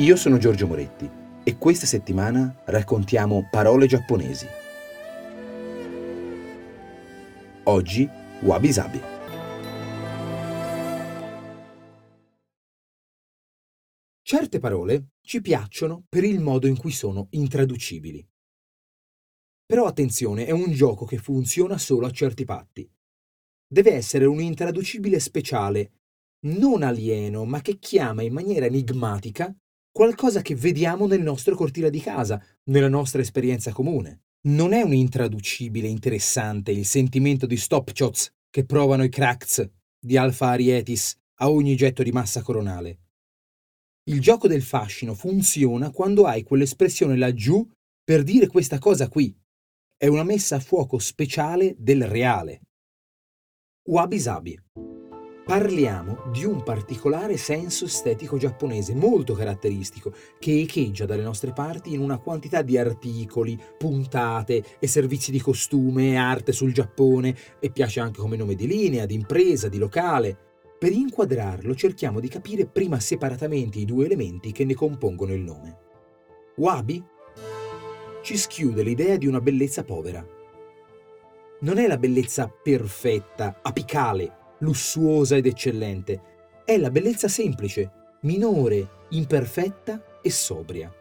Io sono Giorgio Moretti e questa settimana raccontiamo parole giapponesi. Oggi Wabi Sabi. Certe parole ci piacciono per il modo in cui sono intraducibili. Però attenzione, è un gioco che funziona solo a certi patti. Deve essere un intraducibile speciale, non alieno, ma che chiama in maniera enigmatica qualcosa che vediamo nel nostro cortile di casa, nella nostra esperienza comune. Non è un intraducibile interessante il sentimento di stop shots che provano i cracks di Alfa Arietis a ogni getto di massa coronale. Il gioco del fascino funziona quando hai quell'espressione laggiù per dire questa cosa qui. È una messa a fuoco speciale del reale. Wabi Sabi parliamo di un particolare senso estetico giapponese molto caratteristico che echeggia dalle nostre parti in una quantità di articoli, puntate e servizi di costume e arte sul Giappone e piace anche come nome di linea, di impresa, di locale. Per inquadrarlo cerchiamo di capire prima separatamente i due elementi che ne compongono il nome. Wabi ci schiude l'idea di una bellezza povera. Non è la bellezza perfetta, apicale, lussuosa ed eccellente. È la bellezza semplice, minore, imperfetta e sobria.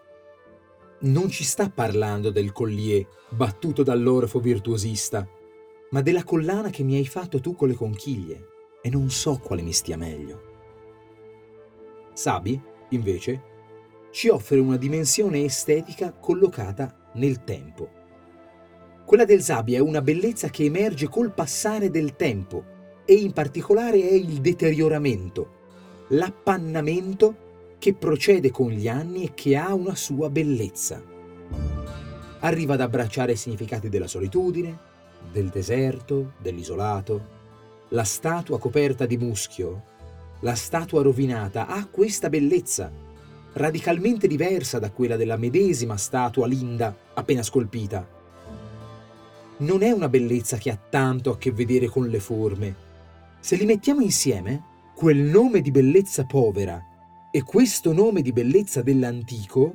Non ci sta parlando del collier battuto dall'orfo virtuosista, ma della collana che mi hai fatto tu con le conchiglie e non so quale mi stia meglio. Sabi, invece, ci offre una dimensione estetica collocata nel tempo. Quella del Sabi è una bellezza che emerge col passare del tempo e in particolare è il deterioramento, l'appannamento che procede con gli anni e che ha una sua bellezza. Arriva ad abbracciare i significati della solitudine, del deserto, dell'isolato. La statua coperta di muschio, la statua rovinata, ha questa bellezza, radicalmente diversa da quella della medesima statua linda appena scolpita. Non è una bellezza che ha tanto a che vedere con le forme, se li mettiamo insieme, quel nome di bellezza povera e questo nome di bellezza dell'antico,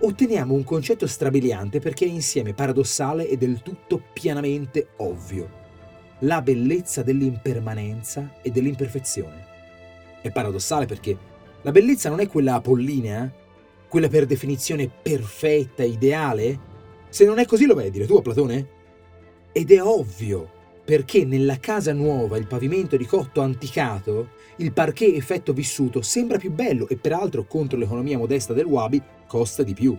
otteniamo un concetto strabiliante perché è insieme paradossale e del tutto pienamente ovvio. La bellezza dell'impermanenza e dell'imperfezione. È paradossale perché la bellezza non è quella apollinea, quella per definizione perfetta, ideale. Se non è così lo vai a dire tu a Platone? Ed è ovvio perché nella casa nuova il pavimento di cotto anticato, il parquet effetto vissuto sembra più bello e peraltro contro l'economia modesta del wabi costa di più.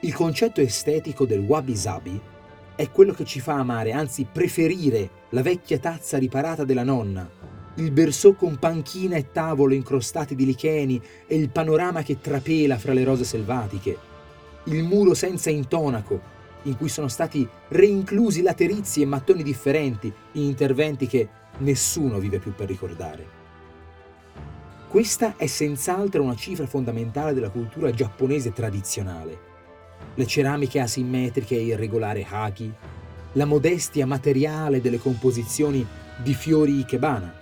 Il concetto estetico del wabi sabi è quello che ci fa amare, anzi preferire la vecchia tazza riparata della nonna, il bersò con panchina e tavolo incrostati di licheni e il panorama che trapela fra le rose selvatiche, il muro senza intonaco in cui sono stati reinclusi laterizi e mattoni differenti in interventi che nessuno vive più per ricordare. Questa è senz'altro una cifra fondamentale della cultura giapponese tradizionale. Le ceramiche asimmetriche e irregolari haki, la modestia materiale delle composizioni di fiori ikebana,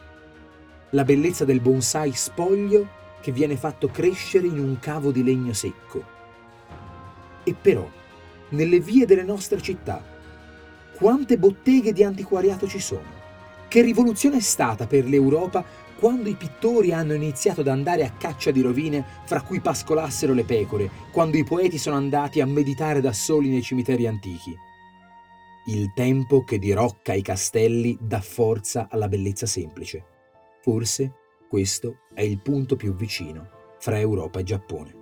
la bellezza del bonsai spoglio che viene fatto crescere in un cavo di legno secco. E però, nelle vie delle nostre città. Quante botteghe di antiquariato ci sono? Che rivoluzione è stata per l'Europa quando i pittori hanno iniziato ad andare a caccia di rovine fra cui pascolassero le pecore, quando i poeti sono andati a meditare da soli nei cimiteri antichi. Il tempo che dirocca i castelli dà forza alla bellezza semplice. Forse questo è il punto più vicino fra Europa e Giappone.